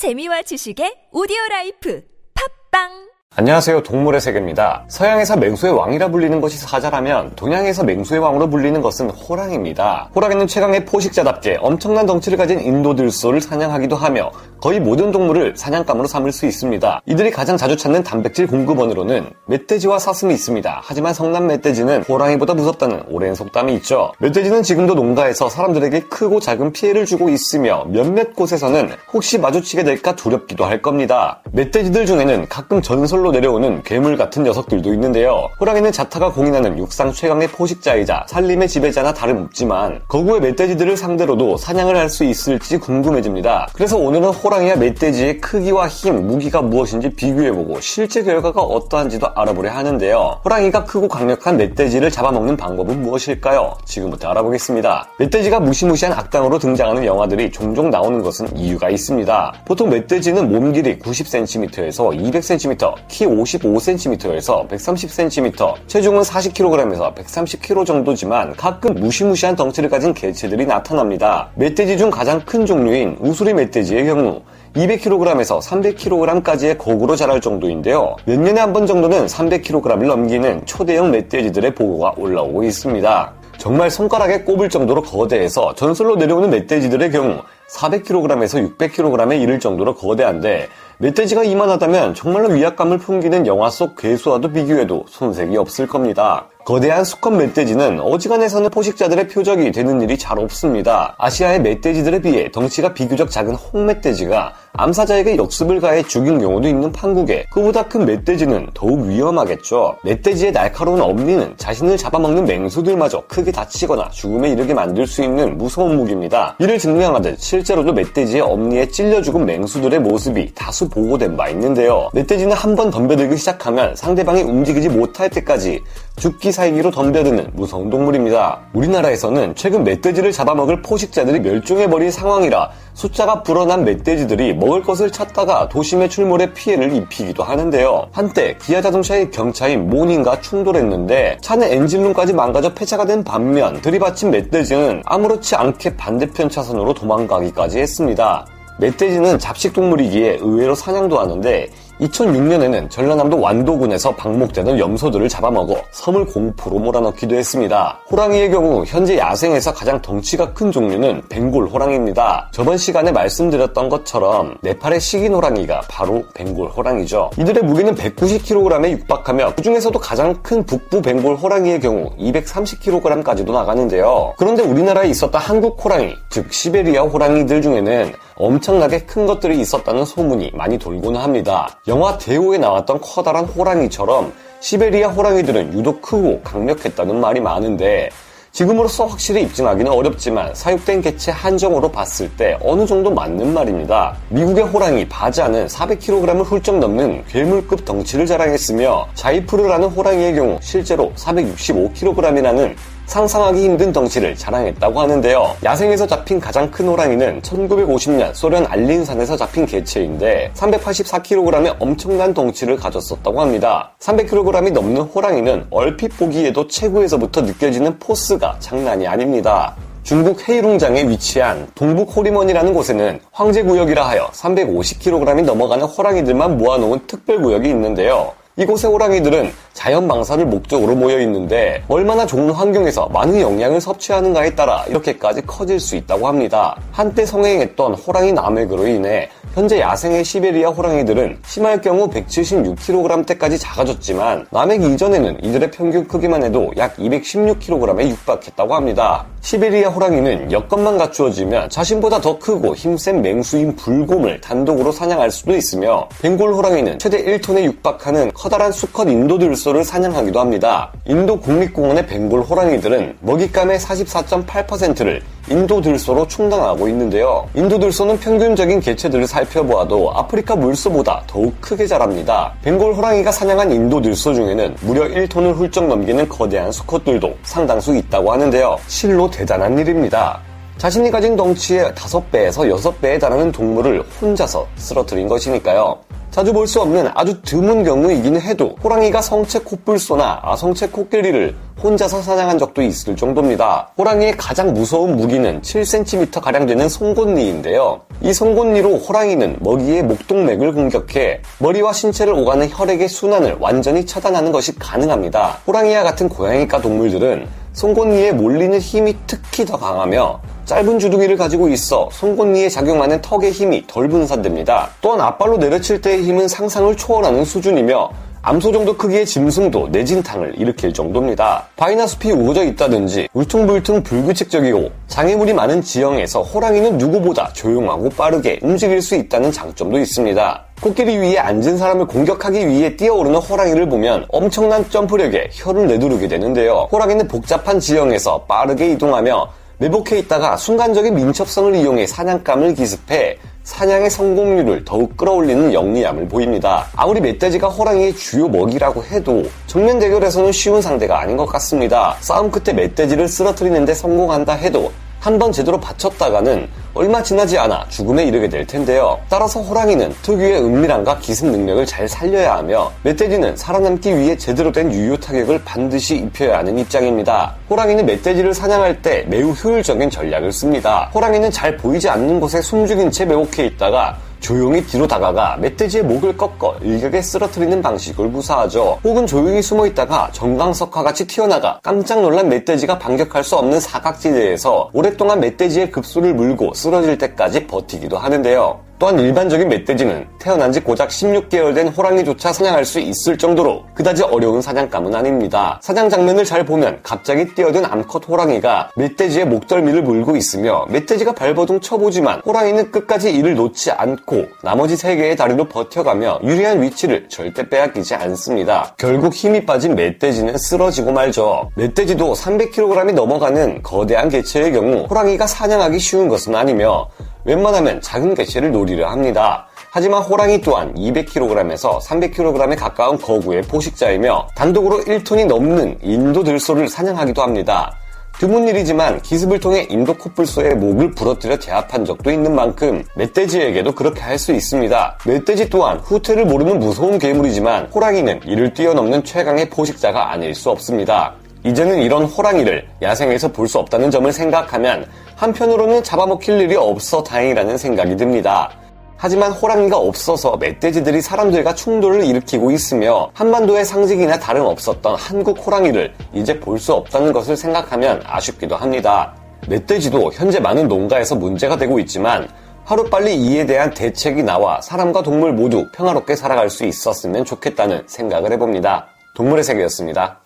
재미와 지식의 오디오 라이프. 팟빵 안녕하세요. 동물의 세계입니다. 서양에서 맹수의 왕이라 불리는 것이 사자라면 동양에서 맹수의 왕으로 불리는 것은 호랑입니다. 호랑이는 최강의 포식자답게 엄청난 덩치를 가진 인도 들소를 사냥하기도 하며 거의 모든 동물을 사냥감으로 삼을 수 있습니다. 이들이 가장 자주 찾는 단백질 공급원으로는 멧돼지와 사슴이 있습니다. 하지만 성난 멧돼지는 호랑이보다 무섭다는 오랜 속담이 있죠. 멧돼지는 지금도 농가에서 사람들에게 크고 작은 피해를 주고 있으며 몇몇 곳에서는 혹시 마주치게 될까 두렵기도 할 겁니다. 멧돼지들 중에는 가끔 전설 서울로 내려오는 괴물 같은 녀석들도 있는데요. 호랑이는 자타가 공인하는 육상 최강의 포식자이자 산림의 지배자나 다름없지만 거구의 멧돼지들을 상대로도 사냥을 할 수 있을지 궁금해집니다. 그래서 오늘은 호랑이와 멧돼지의 크기와 힘, 무기가 무엇인지 비교해보고 실제 결과가 어떠한지도 알아보려 하는데요. 호랑이가 크고 강력한 멧돼지를 잡아먹는 방법은 무엇일까요? 지금부터 알아보겠습니다. 멧돼지가 무시무시한 악당으로 등장하는 영화들이 종종 나오는 것은 이유가 있습니다. 보통 멧돼지는 몸 길이 90cm에서 200cm, 키 55cm에서 130cm, 체중은 40kg에서 130kg 정도지만 가끔 무시무시한 덩치를 가진 개체들이 나타납니다. 멧돼지 중 가장 큰 종류인 우수리 멧돼지의 경우 200kg에서 300kg까지의 거구로 자랄 정도인데요. 몇 년에 한 번 정도는 300kg을 넘기는 초대형 멧돼지들의 보고가 올라오고 있습니다. 정말 손가락에 꼽을 정도로 거대해서 전설로 내려오는 멧돼지들의 경우 400kg에서 600kg에 이를 정도로 거대한데 멧돼지가 이만하다면 정말로 위압감을 풍기는 영화 속 괴수와도 비교해도 손색이 없을 겁니다. 거대한 수컷 멧돼지는 어지간해서는 포식자들의 표적이 되는 일이 잘 없습니다. 아시아의 멧돼지들에 비해 덩치가 비교적 작은 홍멧돼지가 암사자에게 역습을 가해 죽인 경우도 있는 판국에 그보다 큰 멧돼지는 더욱 위험하겠죠. 멧돼지의 날카로운 엄니는 자신을 잡아먹는 맹수들마저 크게 다치거나 죽음에 이르게 만들 수 있는 무서운 무기입니다. 이를 증명하듯 실제로도 멧돼지의 엄니에 찔려 죽은 맹수들의 모습이 다수 보고된 바 있는데요. 멧돼지는 한 번 덤벼들기 시작하면 상대방이 움직이지 못할 때까지 죽기 살기로 덤벼드는 무서운 동물입니다. 우리나라에서는 최근 멧돼지를 잡아먹을 포식자들이 멸종해버린 상황이라 숫자가 불어난 멧돼지들이 먹을 것을 찾다가 도심의 출몰에 피해를 입히기도 하는데요. 한때 기아 자동차의 경차인 모닝과 충돌했는데 차는 엔진룸까지 망가져 폐차가 된 반면 들이받친 멧돼지는 아무렇지 않게 반대편 차선으로 도망가기까지 했습니다. 멧돼지는 잡식 동물이기에 의외로 사냥도 하는데 2006년에는 전라남도 완도군에서 방목되는 염소들을 잡아먹어 섬을 공포로 몰아넣기도 했습니다. 호랑이의 경우 현재 야생에서 가장 덩치가 큰 종류는 벵골 호랑이입니다. 저번 시간에 말씀드렸던 것처럼 네팔의 식인 호랑이가 바로 벵골 호랑이죠. 이들의 무게는 190kg에 육박하며 그 중에서도 가장 큰 북부 벵골 호랑이의 경우 230kg까지도 나가는데요. 그런데 우리나라에 있었던 한국 호랑이, 즉 시베리아 호랑이들 중에는 엄청나게 큰 것들이 있었다는 소문이 많이 돌곤 합니다. 영화 대우에 나왔던 커다란 호랑이처럼 시베리아 호랑이들은 유독 크고 강력했다는 말이 많은데 지금으로서 확실히 입증하기는 어렵지만 사육된 개체 한정으로 봤을 때 어느 정도 맞는 말입니다. 미국의 호랑이 바자는 400kg을 훌쩍 넘는 괴물급 덩치를 자랑했으며 자이프르라는 호랑이의 경우 실제로 465kg이라는 상상하기 힘든 덩치를 자랑했다고 하는데요. 야생에서 잡힌 가장 큰 호랑이는 1950년 소련 알린산에서 잡힌 개체인데 384kg의 엄청난 덩치를 가졌었다고 합니다. 300kg이 넘는 호랑이는 얼핏 보기에도 체구에서부터 느껴지는 포스가 장난이 아닙니다. 중국 헤이룽장에 위치한 동북 호리먼이라는 곳에는 황제구역이라 하여 350kg이 넘어가는 호랑이들만 모아놓은 특별구역이 있는데요. 이곳의 호랑이들은 자연 방사를 목적으로 모여 있는데 얼마나 좋은 환경에서 많은 영양을 섭취하는가에 따라 이렇게까지 커질 수 있다고 합니다. 한때 성행했던 호랑이 남획으로 인해 현재 야생의 시베리아 호랑이들은 심할 경우 176kg대까지 작아졌지만 남획 이전에는 이들의 평균 크기만 해도 약 216kg에 육박했다고 합니다. 시베리아 호랑이는 여건만 갖추어지면 자신보다 더 크고 힘센 맹수인 불곰을 단독으로 사냥할 수도 있으며 벵골 호랑이는 최대 1톤에 육박하는 커다란 수컷 인도 들소를 사냥하기도 합니다. 인도 국립공원의 벵골 호랑이들은 먹잇감의 44.8%를 인도 들소로 충당하고 있는데요. 인도 들소는 평균적인 개체들을 살펴보아도 아프리카 물소보다 더욱 크게 자랍니다. 벵골 호랑이가 사냥한 인도 들소 중에는 무려 1톤을 훌쩍 넘기는 거대한 수컷들도 상당수 있다고 하는데요. 실로 대단한 일입니다. 자신이 가진 덩치의 5배에서 6배에 달하는 동물을 혼자서 쓰러뜨린 것이니까요. 자주 볼 수 없는 아주 드문 경우이기는 해도 호랑이가 성체 코뿔소나 아성체 코끼리를 혼자서 사냥한 적도 있을 정도입니다. 호랑이의 가장 무서운 무기는 7cm 가량 되는 송곳니인데요. 이 송곳니로 호랑이는 먹이의 목동맥을 공격해 머리와 신체를 오가는 혈액의 순환을 완전히 차단하는 것이 가능합니다. 호랑이와 같은 고양이과 동물들은 송곳니에 몰리는 힘이 특히 더 강하며 짧은 주둥이를 가지고 있어 송곳니에 작용하는 턱의 힘이 덜 분산됩니다. 또한 앞발로 내려칠 때의 힘은 상상을 초월하는 수준이며 암소 정도 크기의 짐승도 내진탕을 일으킬 정도입니다. 바이나 숲이 우거져 있다든지 울퉁불퉁 불규칙적이고 장애물이 많은 지형에서 호랑이는 누구보다 조용하고 빠르게 움직일 수 있다는 장점도 있습니다. 코끼리 위에 앉은 사람을 공격하기 위해 뛰어오르는 호랑이를 보면 엄청난 점프력에 혀를 내두르게 되는데요. 호랑이는 복잡한 지형에서 빠르게 이동하며 매복해 있다가 순간적인 민첩성을 이용해 사냥감을 기습해 사냥의 성공률을 더욱 끌어올리는 영리함을 보입니다. 아무리 멧돼지가 호랑이의 주요 먹이라고 해도 정면 대결에서는 쉬운 상대가 아닌 것 같습니다. 싸움 끝에 멧돼지를 쓰러뜨리는데 성공한다 해도 한 번 제대로 받쳤다가는 얼마 지나지 않아 죽음에 이르게 될 텐데요. 따라서 호랑이는 특유의 은밀함과 기습 능력을 잘 살려야 하며 멧돼지는 살아남기 위해 제대로 된 유효 타격을 반드시 입혀야 하는 입장입니다. 호랑이는 멧돼지를 사냥할 때 매우 효율적인 전략을 씁니다. 호랑이는 잘 보이지 않는 곳에 숨죽인 채 매복해 있다가 조용히 뒤로 다가가 멧돼지의 목을 꺾어 일격에 쓰러뜨리는 방식을 무사하죠. 혹은 조용히 숨어 있다가 정강석화 같이 튀어나가 깜짝 놀란 멧돼지가 반격할 수 없는 사각지대에서 오랫동안 멧돼지의 급소를 물고 쓰러질 때까지 버티기도 하는데요. 또한 일반적인 멧돼지는 태어난 지 고작 16개월 된 호랑이조차 사냥할 수 있을 정도로 그다지 어려운 사냥감은 아닙니다. 사냥 장면을 잘 보면 갑자기 뛰어든 암컷 호랑이가 멧돼지의 목덜미를 물고 있으며 멧돼지가 발버둥 쳐보지만 호랑이는 끝까지 이를 놓지 않고 나머지 3개의 다리로 버텨가며 유리한 위치를 절대 빼앗기지 않습니다. 결국 힘이 빠진 멧돼지는 쓰러지고 말죠. 멧돼지도 300kg이 넘어가는 거대한 개체의 경우 호랑이가 사냥하기 쉬운 것은 아니며 웬만하면 작은 개체를 노리려 합니다. 하지만 호랑이 또한 200kg에서 300kg에 가까운 거구의 포식자이며 단독으로 1톤이 넘는 인도 들소를 사냥하기도 합니다. 드문 일이지만 기습을 통해 인도 코뿔소의 목을 부러뜨려 제압한 적도 있는 만큼 멧돼지에게도 그렇게 할 수 있습니다. 멧돼지 또한 후퇴를 모르는 무서운 괴물이지만 호랑이는 이를 뛰어넘는 최강의 포식자가 아닐 수 없습니다. 이제는 이런 호랑이를 야생에서 볼 수 없다는 점을 생각하면 한편으로는 잡아먹힐 일이 없어 다행이라는 생각이 듭니다. 하지만 호랑이가 없어서 멧돼지들이 사람들과 충돌을 일으키고 있으며 한반도의 상징이나 다름없었던 한국 호랑이를 이제 볼 수 없다는 것을 생각하면 아쉽기도 합니다. 멧돼지도 현재 많은 농가에서 문제가 되고 있지만 하루빨리 이에 대한 대책이 나와 사람과 동물 모두 평화롭게 살아갈 수 있었으면 좋겠다는 생각을 해봅니다. 동물의 세계였습니다.